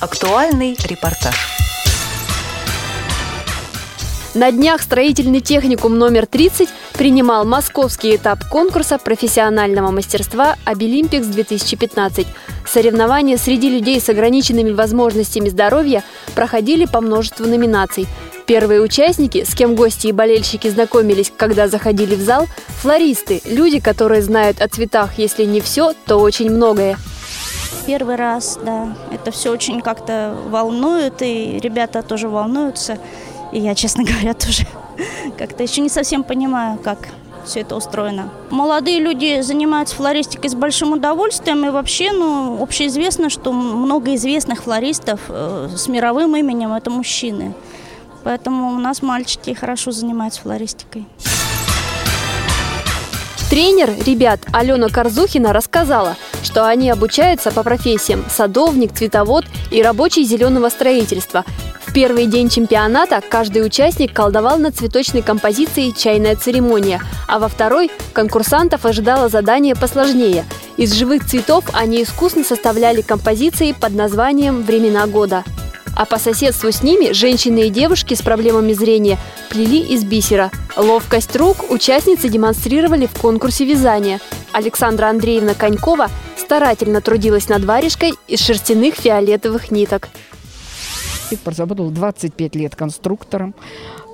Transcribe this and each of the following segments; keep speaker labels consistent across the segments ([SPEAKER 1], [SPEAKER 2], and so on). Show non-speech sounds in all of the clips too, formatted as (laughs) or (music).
[SPEAKER 1] Актуальный репортаж.
[SPEAKER 2] На днях строительный техникум номер 30 принимал московский этап конкурса профессионального мастерства «Обилимпикс-2015». Соревнования среди людей с ограниченными возможностями здоровья проходили по множеству номинаций. Первые участники, с кем гости и болельщики знакомились, когда заходили в зал – флористы, люди, которые знают о цветах, если не все, то очень многое.
[SPEAKER 3] Первый раз, да. Это все очень как-то волнует, и ребята тоже волнуются. И я, честно (laughs) говоря, тоже как-то еще не совсем понимаю, как все это устроено. Молодые люди занимаются флористикой с большим удовольствием, и вообще, ну, общеизвестно, что много известных флористов э, с мировым именем – это мужчины. Поэтому у нас мальчики хорошо занимаются флористикой.
[SPEAKER 2] Тренер ребят Алена Корзухина рассказала, что они обучаются по профессиям садовник, цветовод и рабочий зеленого строительства. В первый день чемпионата каждый участник колдовал над цветочной композицией «Чайная церемония», а во второй конкурсантов ожидало задание посложнее. Из живых цветов они искусно составляли композиции под названием «Времена года». А по соседству с ними женщины и девушки с проблемами зрения плели из бисера. Ловкость рук участницы демонстрировали в конкурсе вязания. Александра Андреевна Конькова старательно трудилась над варежкой из шерстяных фиолетовых ниток.
[SPEAKER 4] Проработала 25 лет конструктором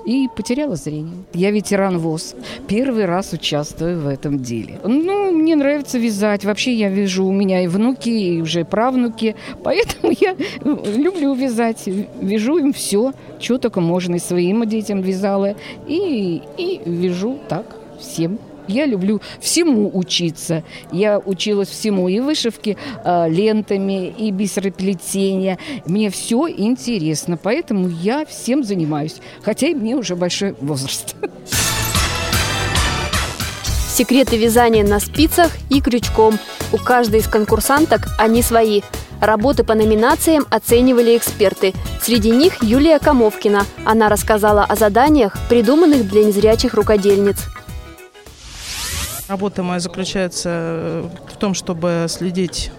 [SPEAKER 4] и потеряла зрение. Я ветеран ВОЗ. Первый раз участвую в этом деле. Ну, мне нравится вязать. Вообще я вяжу, у меня и внуки, и уже правнуки. Поэтому я люблю вязать. Вяжу им все, что только можно. И своим детям вязала. И, и вяжу так всем. Я люблю всему учиться. Я училась всему и вышивки э, лентами, и бисероплетения. Мне все интересно, поэтому я всем занимаюсь. Хотя и мне уже большой возраст.
[SPEAKER 2] Секреты вязания на спицах и крючком. У каждой из конкурсанток они свои. Работы по номинациям оценивали эксперты. Среди них Юлия Камовкина. Она рассказала о заданиях, придуманных для незрячих рукодельниц.
[SPEAKER 5] Работа моя заключается э, в том, чтобы следить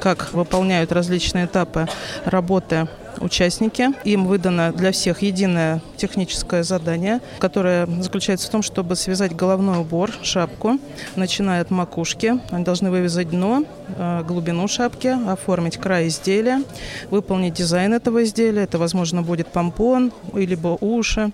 [SPEAKER 5] как выполняют различные этапы работы участники. Им выдано для всех единое техническое задание, которое заключается в том, чтобы связать головной убор, шапку, начиная от макушки. Они должны вывязать дно, э, глубину шапки, оформить край изделия, выполнить дизайн этого изделия. Это, возможно, будет помпон, либо уши.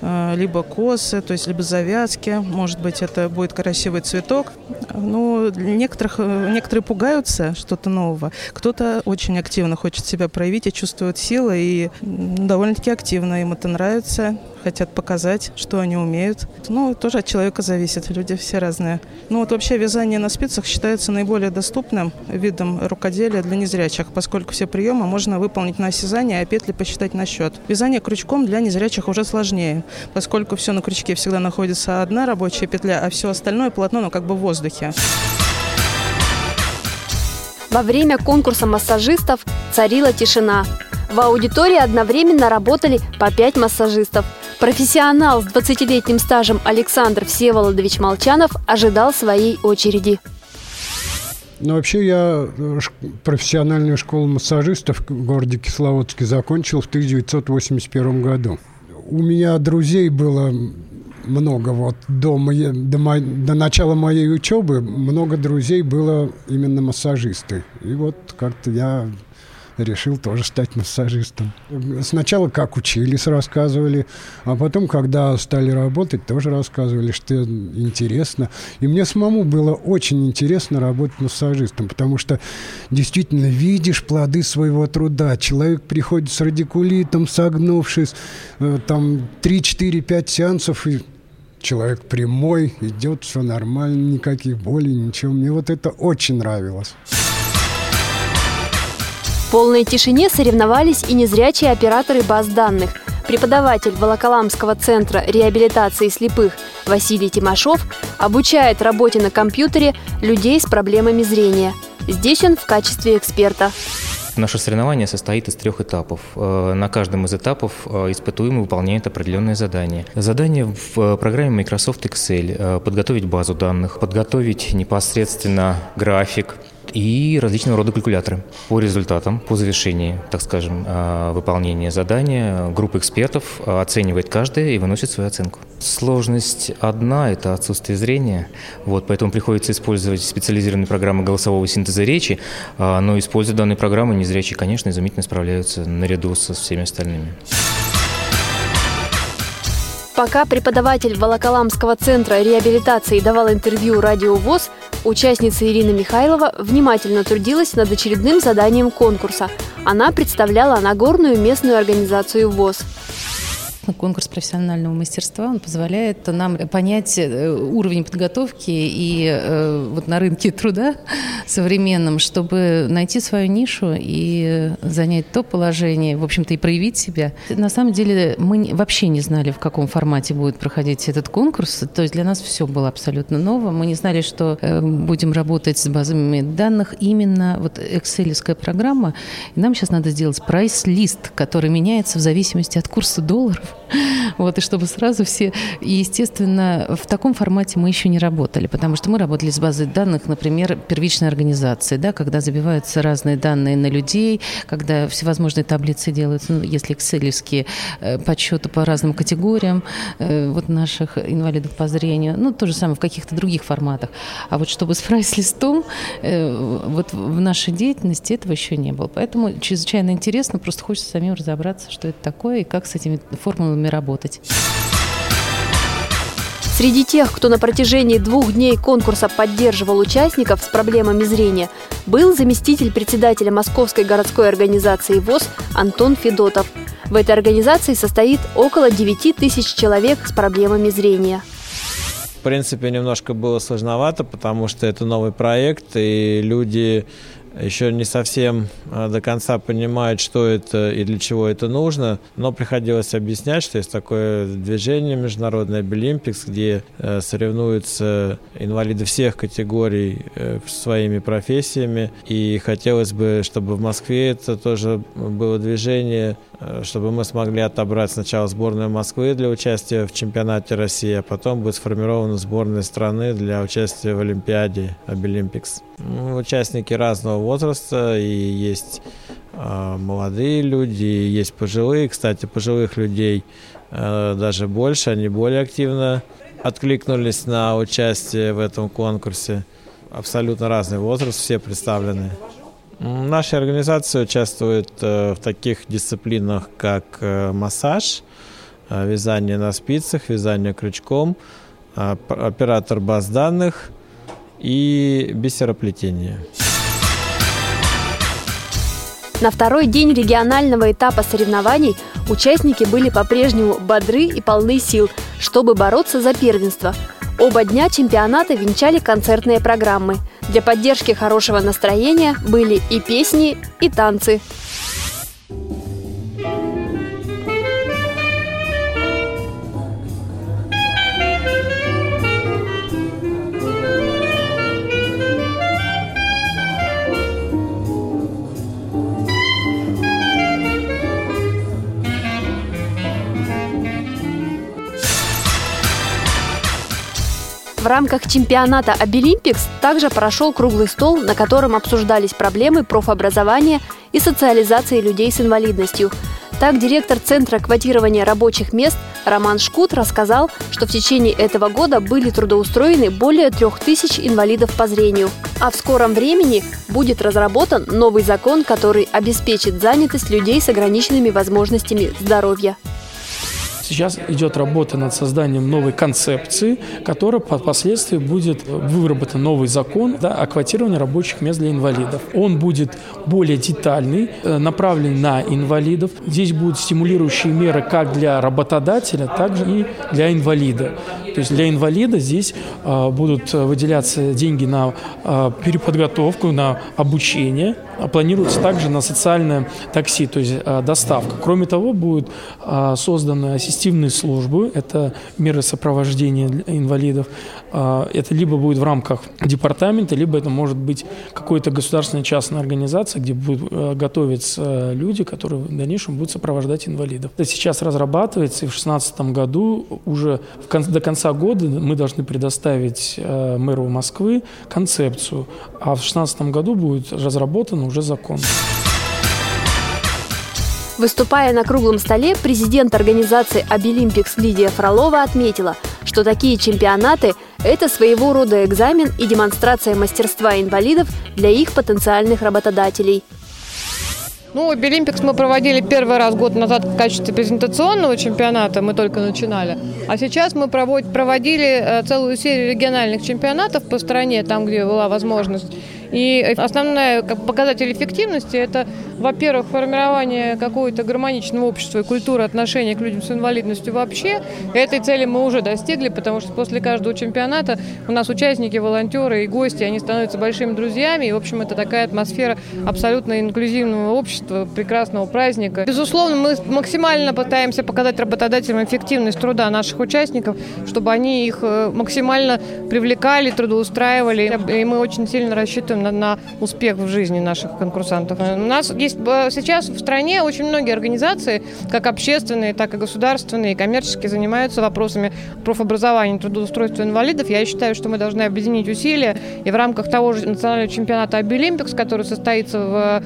[SPEAKER 5] Э, либо косы, то есть либо завязки, может быть, это будет красивый цветок. Ну, некоторых, э, некоторые пугаются что-то нового, кто-то очень активно хочет себя проявить и чувствует силы, и довольно-таки активно им это нравится хотят показать, что они умеют. Ну, тоже от человека зависит, люди все разные. Ну, вот вообще вязание на спицах считается наиболее доступным видом рукоделия для незрячих, поскольку все приемы можно выполнить на осязание, а петли посчитать на счет. Вязание крючком для незрячих уже сложнее, поскольку все на крючке всегда находится одна рабочая петля, а все остальное полотно, ну, как бы в воздухе.
[SPEAKER 2] Во время конкурса массажистов царила тишина. В аудитории одновременно работали по пять массажистов – Профессионал с 20-летним стажем Александр Всеволодович Молчанов ожидал своей очереди.
[SPEAKER 6] Ну, вообще, я профессиональную школу массажистов в городе Кисловодске закончил в 1981 году. У меня друзей было много вот до, моей, до, мо, до начала моей учебы много друзей было именно массажисты. И вот как-то я решил тоже стать массажистом. Сначала как учились, рассказывали, а потом, когда стали работать, тоже рассказывали, что интересно. И мне самому было очень интересно работать массажистом, потому что действительно видишь плоды своего труда. Человек приходит с радикулитом, согнувшись, э, там 3-4-5 сеансов, и человек прямой, идет, все нормально, никаких болей, ничего. Мне вот это очень нравилось.
[SPEAKER 2] В полной тишине соревновались и незрячие операторы баз данных. Преподаватель Волоколамского центра реабилитации слепых Василий Тимошов обучает работе на компьютере людей с проблемами зрения. Здесь он в качестве эксперта.
[SPEAKER 7] Наше соревнование состоит из трех этапов. Э, на каждом из этапов э, испытуемый выполняет определенные задания. Задание в э, программе Microsoft Excel – подготовить базу данных, подготовить непосредственно график, и различного рода калькуляторы. По результатам, по завершении, так скажем, а, выполнения задания, группа экспертов оценивает каждое и выносит свою оценку. Сложность одна – это отсутствие зрения, вот, поэтому приходится использовать специализированные программы голосового синтеза речи, а, но используя данные программы, незрячие, конечно, изумительно справляются наряду со всеми остальными.
[SPEAKER 2] Пока преподаватель Волоколамского центра реабилитации давал интервью «Радио ВОЗ», участница Ирина Михайлова внимательно трудилась над очередным заданием конкурса. Она представляла Нагорную местную организацию ВОЗ
[SPEAKER 1] конкурс профессионального мастерства, он позволяет нам понять э, уровень подготовки и э, вот на рынке труда современном, чтобы найти свою нишу и занять то положение, в общем-то, и проявить себя. На самом деле мы вообще не знали, в каком формате будет проходить этот конкурс, то есть для нас все было абсолютно ново. Мы не знали, что э, будем работать с базами данных именно вот экселевская программа. И нам сейчас надо сделать прайс-лист, который меняется в зависимости от курса долларов вот, и чтобы сразу все... И, естественно, в таком формате мы еще не работали, потому что мы работали с базой данных, например, первичной организации, да, когда забиваются разные данные на людей, когда всевозможные таблицы делаются, ну, если экселевские, э, подсчеты по разным категориям э, вот наших инвалидов по зрению, ну, то же самое в каких-то других форматах. А вот чтобы с прайс-листом, э, вот в нашей деятельности этого еще не было. Поэтому чрезвычайно интересно, просто хочется самим разобраться, что это такое и как с этими формулами работать.
[SPEAKER 2] Среди тех, кто на протяжении двух дней конкурса поддерживал участников с проблемами зрения, был заместитель председателя Московской городской организации ВОЗ Антон Федотов. В этой организации состоит около 9 тысяч человек с проблемами зрения.
[SPEAKER 8] В принципе, немножко было сложновато, потому что это новый проект, и люди еще не совсем а, до конца понимают, что это и для чего это нужно, но приходилось объяснять, что есть такое движение международное Абилимпикс, где э, соревнуются инвалиды всех категорий э, своими профессиями, и хотелось бы, чтобы в Москве это тоже было движение, э, чтобы мы смогли отобрать сначала сборную Москвы для участия в чемпионате России, а потом будет сформирована сборная страны для участия в Олимпиаде Абилимпикс. Участники разного возраста, и есть э, молодые люди, и есть пожилые. Кстати, пожилых людей э, даже больше, они более активно откликнулись на участие в этом конкурсе. Абсолютно разный возраст, все представлены. Наша организация участвует э, в таких дисциплинах, как э, массаж, э, вязание на спицах, вязание крючком, э, оператор баз данных – и бисероплетение.
[SPEAKER 2] На второй день регионального этапа соревнований участники были по-прежнему бодры и полны сил, чтобы бороться за первенство. Оба дня чемпионата венчали концертные программы. Для поддержки хорошего настроения были и песни, и танцы. Рамках чемпионата Обилимпикс также прошел круглый стол, на котором обсуждались проблемы профобразования и социализации людей с инвалидностью. Так, директор Центра квотирования рабочих мест Роман Шкут рассказал, что в течение этого года были трудоустроены более трех тысяч инвалидов по зрению. А в скором времени будет разработан новый закон, который обеспечит занятость людей с ограниченными возможностями здоровья.
[SPEAKER 9] Сейчас идет работа над созданием новой концепции, которая впоследствии будет выработан новый закон да, о квотировании рабочих мест для инвалидов. Он будет более детальный, э, направлен на инвалидов. Здесь будут стимулирующие меры как для работодателя, так и для инвалида. То есть для инвалида здесь э, будут выделяться деньги на э, переподготовку, на обучение. Планируется также на социальное такси, то есть доставка. Кроме того, будут созданы ассистивные службы, это меры сопровождения инвалидов. А, это либо будет в рамках департамента, либо это может быть какая-то государственная частная организация, где будут э, готовиться люди, которые в дальнейшем будут сопровождать инвалидов. Это сейчас разрабатывается, и в 2016 году уже до конца конца года мы должны предоставить э, мэру Москвы концепцию, а в 2016 году будет разработан уже закон.
[SPEAKER 2] Выступая на круглом столе, президент организации «Абилимпикс» Лидия Фролова отметила, что такие чемпионаты – это своего рода экзамен и демонстрация мастерства инвалидов для их потенциальных работодателей.
[SPEAKER 10] Ну, Абилимпикс мы проводили первый раз год назад в качестве презентационного чемпионата, мы только начинали. А сейчас мы проводили э, целую серию региональных чемпионатов по стране, там, где была возможность. И основной показатель эффективности – это во-первых, формирование какого-то гармоничного общества и культуры отношения к людям с инвалидностью вообще. Этой цели мы уже достигли, потому что после каждого чемпионата у нас участники, волонтеры и гости, они становятся большими друзьями. И, в общем, это такая атмосфера абсолютно инклюзивного общества, прекрасного праздника. Безусловно, мы максимально пытаемся показать работодателям эффективность труда наших участников, чтобы они их э, максимально привлекали, трудоустраивали. И мы очень сильно рассчитываем на, на успех в жизни наших конкурсантов. У нас есть есть сейчас в стране очень многие организации, как общественные, так и государственные, и коммерческие, занимаются вопросами профобразования трудоустройства инвалидов. Я считаю, что мы должны объединить усилия и в рамках того же национального чемпионата Обилимпикс, который состоится в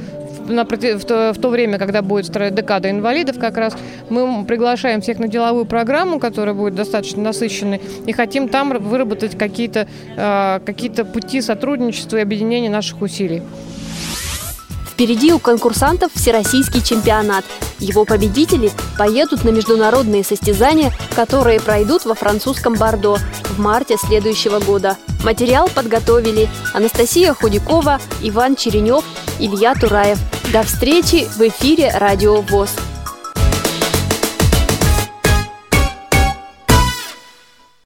[SPEAKER 10] на, в, то, в то время, когда будет декада инвалидов, как раз мы приглашаем всех на деловую программу, которая будет достаточно насыщенной, и хотим там выработать какие-то э, какие пути сотрудничества и объединения наших усилий.
[SPEAKER 2] Впереди у конкурсантов всероссийский чемпионат. Его победители поедут на международные состязания, которые пройдут во французском Бордо в марте следующего года. Материал подготовили Анастасия Худякова, Иван Черенев, Илья Тураев. До встречи в эфире «Радио ВОЗ».